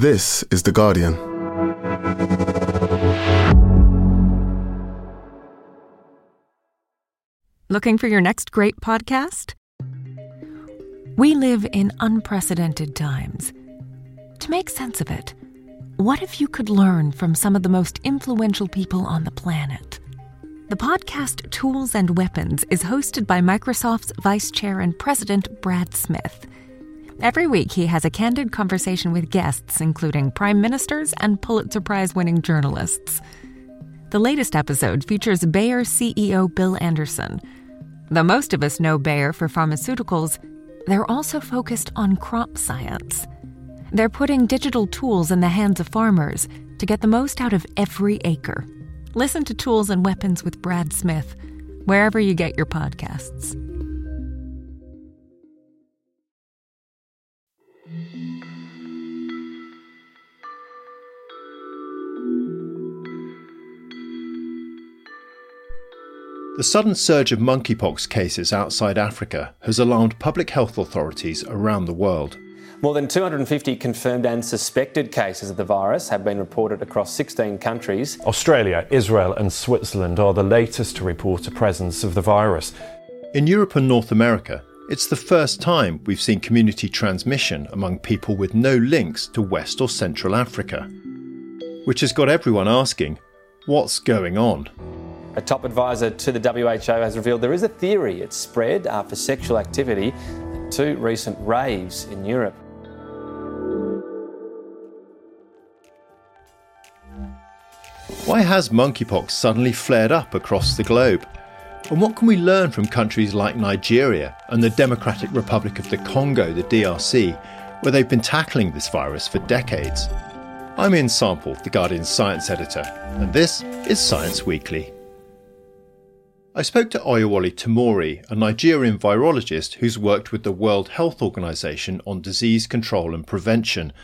This is The Guardian. Looking for your next great podcast? We live in unprecedented times. To make sense of it, what if you could learn from some of the most influential people on the planet? The podcast Tools and Weapons is hosted by Microsoft's Vice Chair and President Brad Smith. Every week, he has a candid conversation with guests, including prime ministers and Pulitzer Prize winning journalists. The latest episode features Bayer CEO Bill Anderson. Though most of us know Bayer for pharmaceuticals, they're also focused on crop science. They're putting digital tools in the hands of farmers to get the most out of every acre. Listen to Tools and Weapons with Brad Smith, wherever you get your podcasts. The sudden surge of monkeypox cases outside Africa has alarmed public health authorities around the world. More than 250 confirmed and suspected cases of the virus have been reported across 16 countries. Australia, Israel, and Switzerland are the latest to report a presence of the virus. In Europe and North America, it's the first time we've seen community transmission among people with no links to West or Central Africa. Which has got everyone asking what's going on? A top advisor to the WHO has revealed there is a theory it's spread uh, after sexual activity at two recent raves in Europe. Why has monkeypox suddenly flared up across the globe? And what can we learn from countries like Nigeria and the Democratic Republic of the Congo, the DRC, where they've been tackling this virus for decades? I'm Ian Sample, The Guardian's science editor, and this is Science Weekly. I spoke to Oyewale Tomori, a Nigerian virologist who's worked with the World Health Organization on disease control and prevention.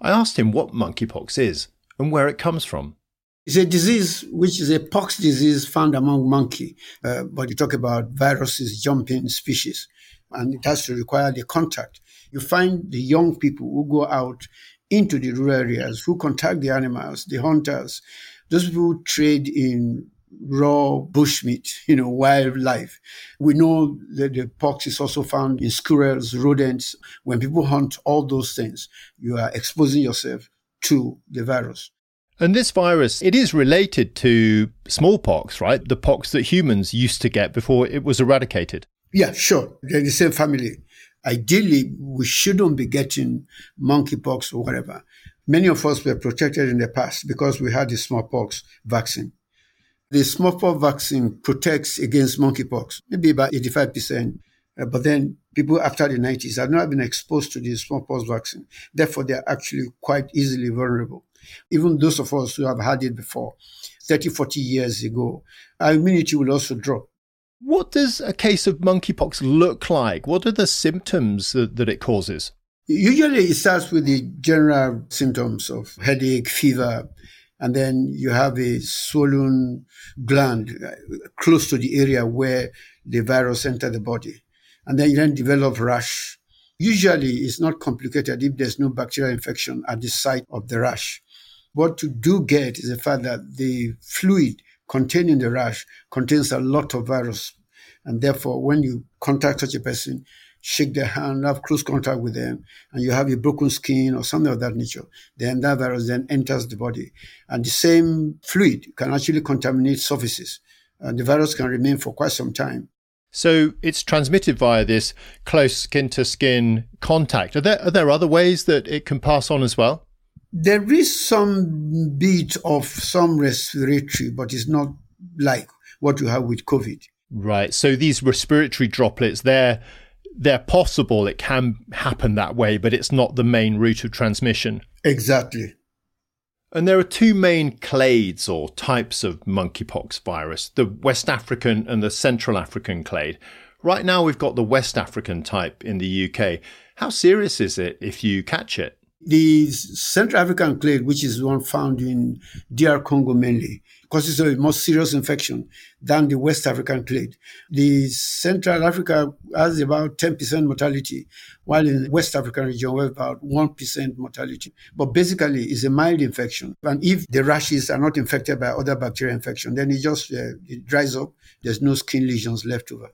I asked him what monkeypox is and where it comes from. It's a disease which is a pox disease found among monkey, uh, but you talk about viruses jumping species, and it has to require the contact. You find the young people who go out into the rural areas, who contact the animals, the hunters, those people who trade in raw bushmeat, you know, wildlife. We know that the pox is also found in squirrels, rodents. When people hunt all those things, you are exposing yourself to the virus. And this virus, it is related to smallpox, right? The pox that humans used to get before it was eradicated. Yeah, sure. They're the same family. Ideally, we shouldn't be getting monkeypox or whatever. Many of us were protected in the past because we had the smallpox vaccine. The smallpox vaccine protects against monkeypox, maybe about 85%. Uh, but then people after the 90s have not been exposed to the smallpox vaccine. Therefore, they're actually quite easily vulnerable. Even those of us who have had it before, 30, 40 years ago, our immunity will also drop. What does a case of monkeypox look like? What are the symptoms that, that it causes? Usually, it starts with the general symptoms of headache, fever, and then you have a swollen gland uh, close to the area where the virus entered the body. And then you then develop rash. Usually it's not complicated if there's no bacterial infection at the site of the rash. What you do get is the fact that the fluid containing the rash contains a lot of virus. And therefore, when you contact such a person, shake their hand, have close contact with them, and you have a broken skin or something of that nature, then that virus then enters the body. And the same fluid can actually contaminate surfaces. And the virus can remain for quite some time. So it's transmitted via this close skin to skin contact. Are there, are there other ways that it can pass on as well? There is some bit of some respiratory, but it's not like what you have with COVID. Right. So these respiratory droplets, they're they're possible. It can happen that way, but it's not the main route of transmission. Exactly. And there are two main clades or types of monkeypox virus the West African and the Central African clade. Right now, we've got the West African type in the UK. How serious is it if you catch it? The Central African clade, which is one found in DR Congo mainly, causes a more serious infection than the West African clade. The Central Africa has about 10% mortality, while in the West African region, we have about 1% mortality. But basically, it's a mild infection. And if the rashes are not infected by other bacterial infection, then it just uh, it dries up. There's no skin lesions left over.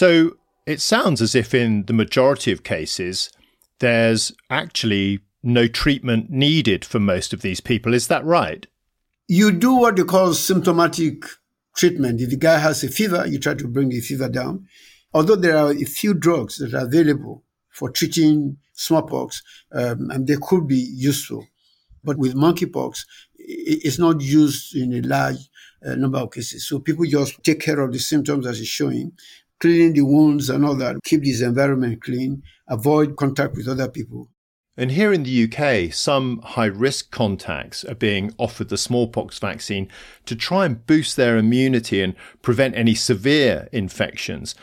So it sounds as if in the majority of cases, there's actually no treatment needed for most of these people. Is that right? You do what you call symptomatic treatment. If the guy has a fever, you try to bring the fever down. Although there are a few drugs that are available for treating smallpox, um, and they could be useful. But with monkeypox, it's not used in a large uh, number of cases. So people just take care of the symptoms as it's showing, cleaning the wounds and all that, keep this environment clean, avoid contact with other people. And here in the UK, some high risk contacts are being offered the smallpox vaccine to try and boost their immunity and prevent any severe infections.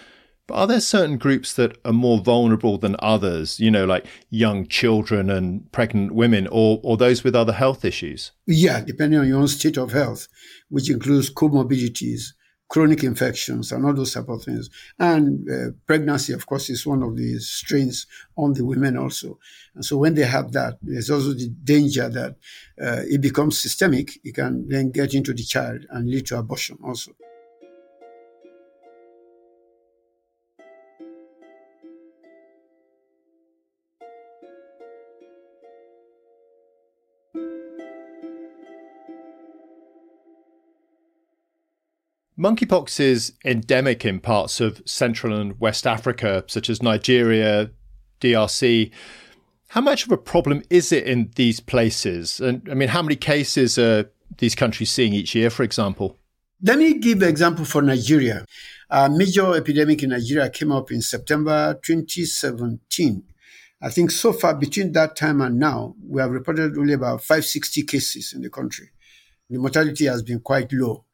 But are there certain groups that are more vulnerable than others, you know, like young children and pregnant women or, or those with other health issues? Yeah, depending on your own state of health, which includes comorbidities chronic infections and all those type of things. And uh, pregnancy, of course, is one of the strains on the women also. And so when they have that, there's also the danger that uh, it becomes systemic. It can then get into the child and lead to abortion also. Monkeypox is endemic in parts of Central and West Africa, such as Nigeria, DRC. How much of a problem is it in these places? And I mean, how many cases are these countries seeing each year, for example? Let me give an example for Nigeria. A major epidemic in Nigeria came up in September 2017. I think so far between that time and now, we have reported only about 560 cases in the country. The mortality has been quite low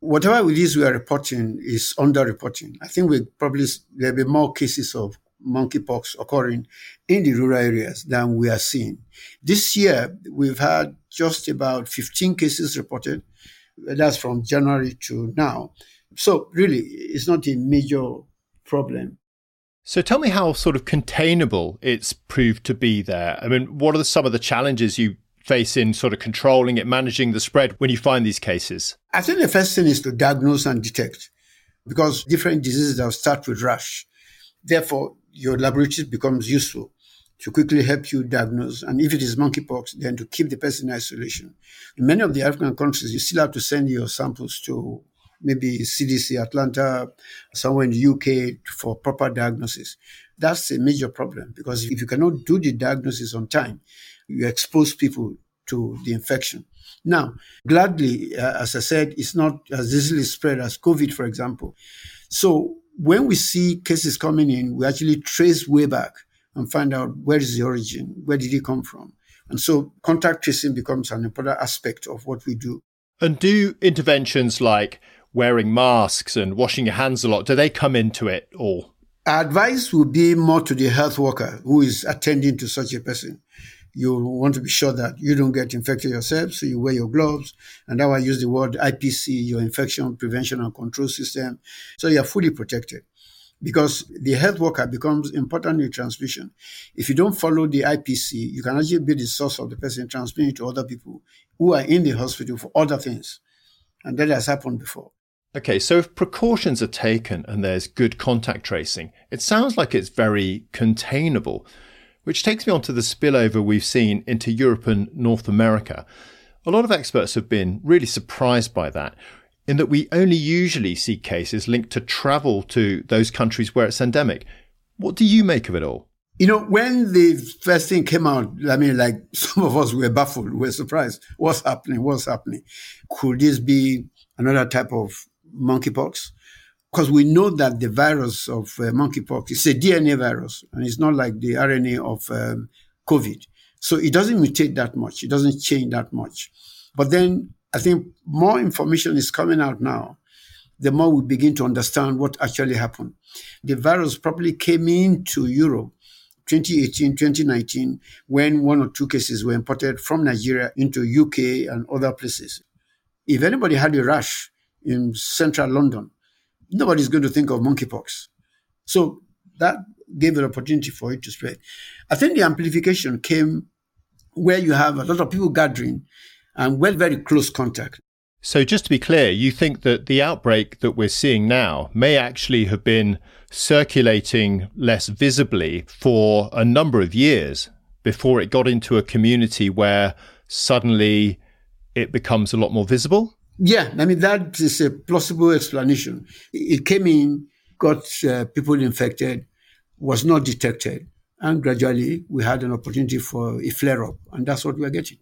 whatever it is we are reporting is underreporting. I think we probably there'll be more cases of monkeypox occurring in the rural areas than we are seeing. This year, we've had just about 15 cases reported. That's from January to now. So really, it's not a major problem. So tell me how sort of containable it's proved to be there. I mean, what are some of the challenges you face in sort of controlling it, managing the spread when you find these cases? I think the first thing is to diagnose and detect because different diseases that start with rash. Therefore, your laboratory becomes useful to quickly help you diagnose. And if it is monkeypox, then to keep the person in isolation. In many of the African countries, you still have to send your samples to maybe CDC, Atlanta, somewhere in the UK for proper diagnosis. That's a major problem because if you cannot do the diagnosis on time, you expose people to the infection. Now, gladly, uh, as I said, it's not as easily spread as COVID, for example. So when we see cases coming in, we actually trace way back and find out where is the origin, where did it come from. And so contact tracing becomes an important aspect of what we do. And do interventions like wearing masks and washing your hands a lot, do they come into it all? Our advice would be more to the health worker who is attending to such a person you want to be sure that you don't get infected yourself, so you wear your gloves. And now I use the word IPC, your infection prevention and control system. So you're fully protected because the health worker becomes important in transmission. If you don't follow the IPC, you can actually be the source of the person transmitting to other people who are in the hospital for other things. And that has happened before. Okay, so if precautions are taken and there's good contact tracing, it sounds like it's very containable. Which takes me on to the spillover we've seen into Europe and North America. A lot of experts have been really surprised by that, in that we only usually see cases linked to travel to those countries where it's endemic. What do you make of it all? You know, when the first thing came out, I mean, like some of us were baffled, we were surprised. What's happening? What's happening? Could this be another type of monkeypox? Because we know that the virus of uh, monkeypox is a DNA virus, and it's not like the RNA of um, COVID. So it doesn't mutate that much. It doesn't change that much. But then I think more information is coming out now. The more we begin to understand what actually happened. The virus probably came into Europe 2018, 2019, when one or two cases were imported from Nigeria into UK and other places. If anybody had a rash in central London, nobody's going to think of monkeypox. So that gave an opportunity for it to spread. I think the amplification came where you have a lot of people gathering and well, very close contact. So, just to be clear, you think that the outbreak that we're seeing now may actually have been circulating less visibly for a number of years before it got into a community where suddenly it becomes a lot more visible? Yeah, I mean, that is a plausible explanation. It came in, got uh, people infected, was not detected, and gradually we had an opportunity for a flare up, and that's what we're getting.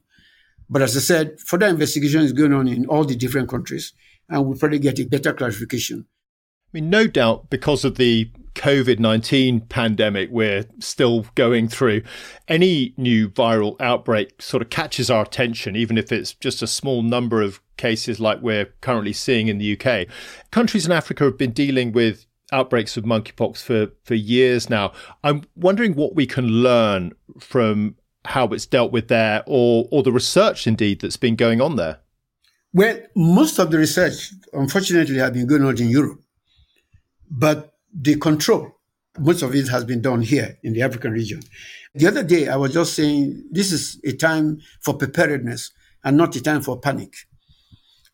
But as I said, further investigation is going on in all the different countries, and we'll probably get a better clarification. I mean, no doubt because of the COVID 19 pandemic we're still going through, any new viral outbreak sort of catches our attention, even if it's just a small number of cases like we're currently seeing in the UK. Countries in Africa have been dealing with outbreaks of monkeypox for, for years now. I'm wondering what we can learn from how it's dealt with there or, or the research indeed that's been going on there. Well, most of the research, unfortunately, has been going on in Europe. But the control, most of it has been done here in the African region. The other day, I was just saying this is a time for preparedness and not a time for panic.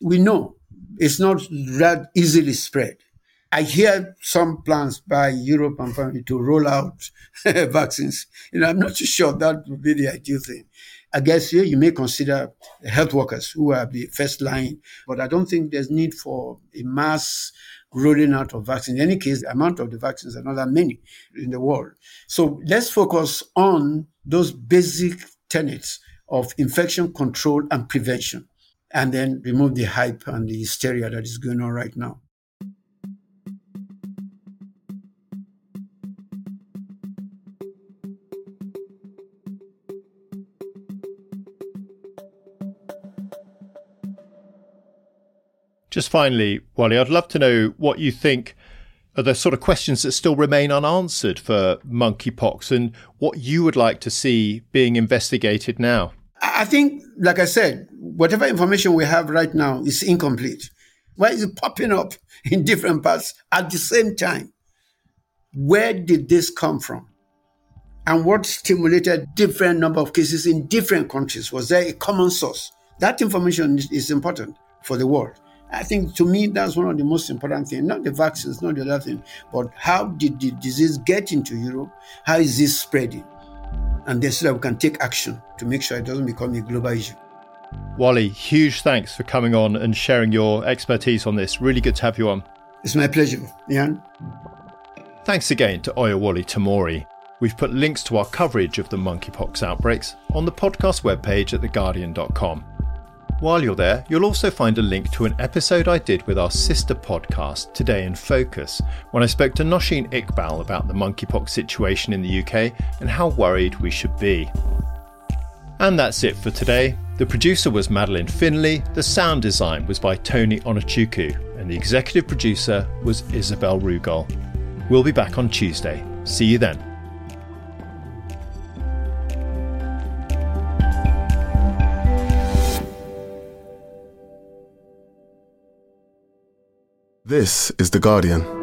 We know it's not that easily spread. I hear some plans by Europe and family to roll out vaccines. You know, I'm not sure that would be the ideal thing. I guess here you may consider health workers who are the first line, but I don't think there's need for a mass rolling out of vaccines. In any case, the amount of the vaccines are not that many in the world. So let's focus on those basic tenets of infection control and prevention, and then remove the hype and the hysteria that is going on right now. Just finally, Wally, I'd love to know what you think are the sort of questions that still remain unanswered for monkeypox and what you would like to see being investigated now. I think, like I said, whatever information we have right now is incomplete. Why is it popping up in different parts at the same time? Where did this come from? And what stimulated different number of cases in different countries? Was there a common source? That information is important for the world. I think to me that's one of the most important things. Not the vaccines, not the other thing, but how did the disease get into Europe? How is this spreading? And then so that we can take action to make sure it doesn't become a global issue. Wally, huge thanks for coming on and sharing your expertise on this. Really good to have you on. It's my pleasure, Ian. Thanks again to Oyewale Tomori. We've put links to our coverage of the monkeypox outbreaks on the podcast webpage at theguardian.com. While you're there, you'll also find a link to an episode I did with our sister podcast, Today in Focus, when I spoke to Nosheen Iqbal about the monkeypox situation in the UK and how worried we should be. And that's it for today. The producer was Madeleine Finlay, the sound design was by Tony Onuchukwu, and the executive producer was Isabel Rugol. We'll be back on Tuesday. See you then. This is The Guardian.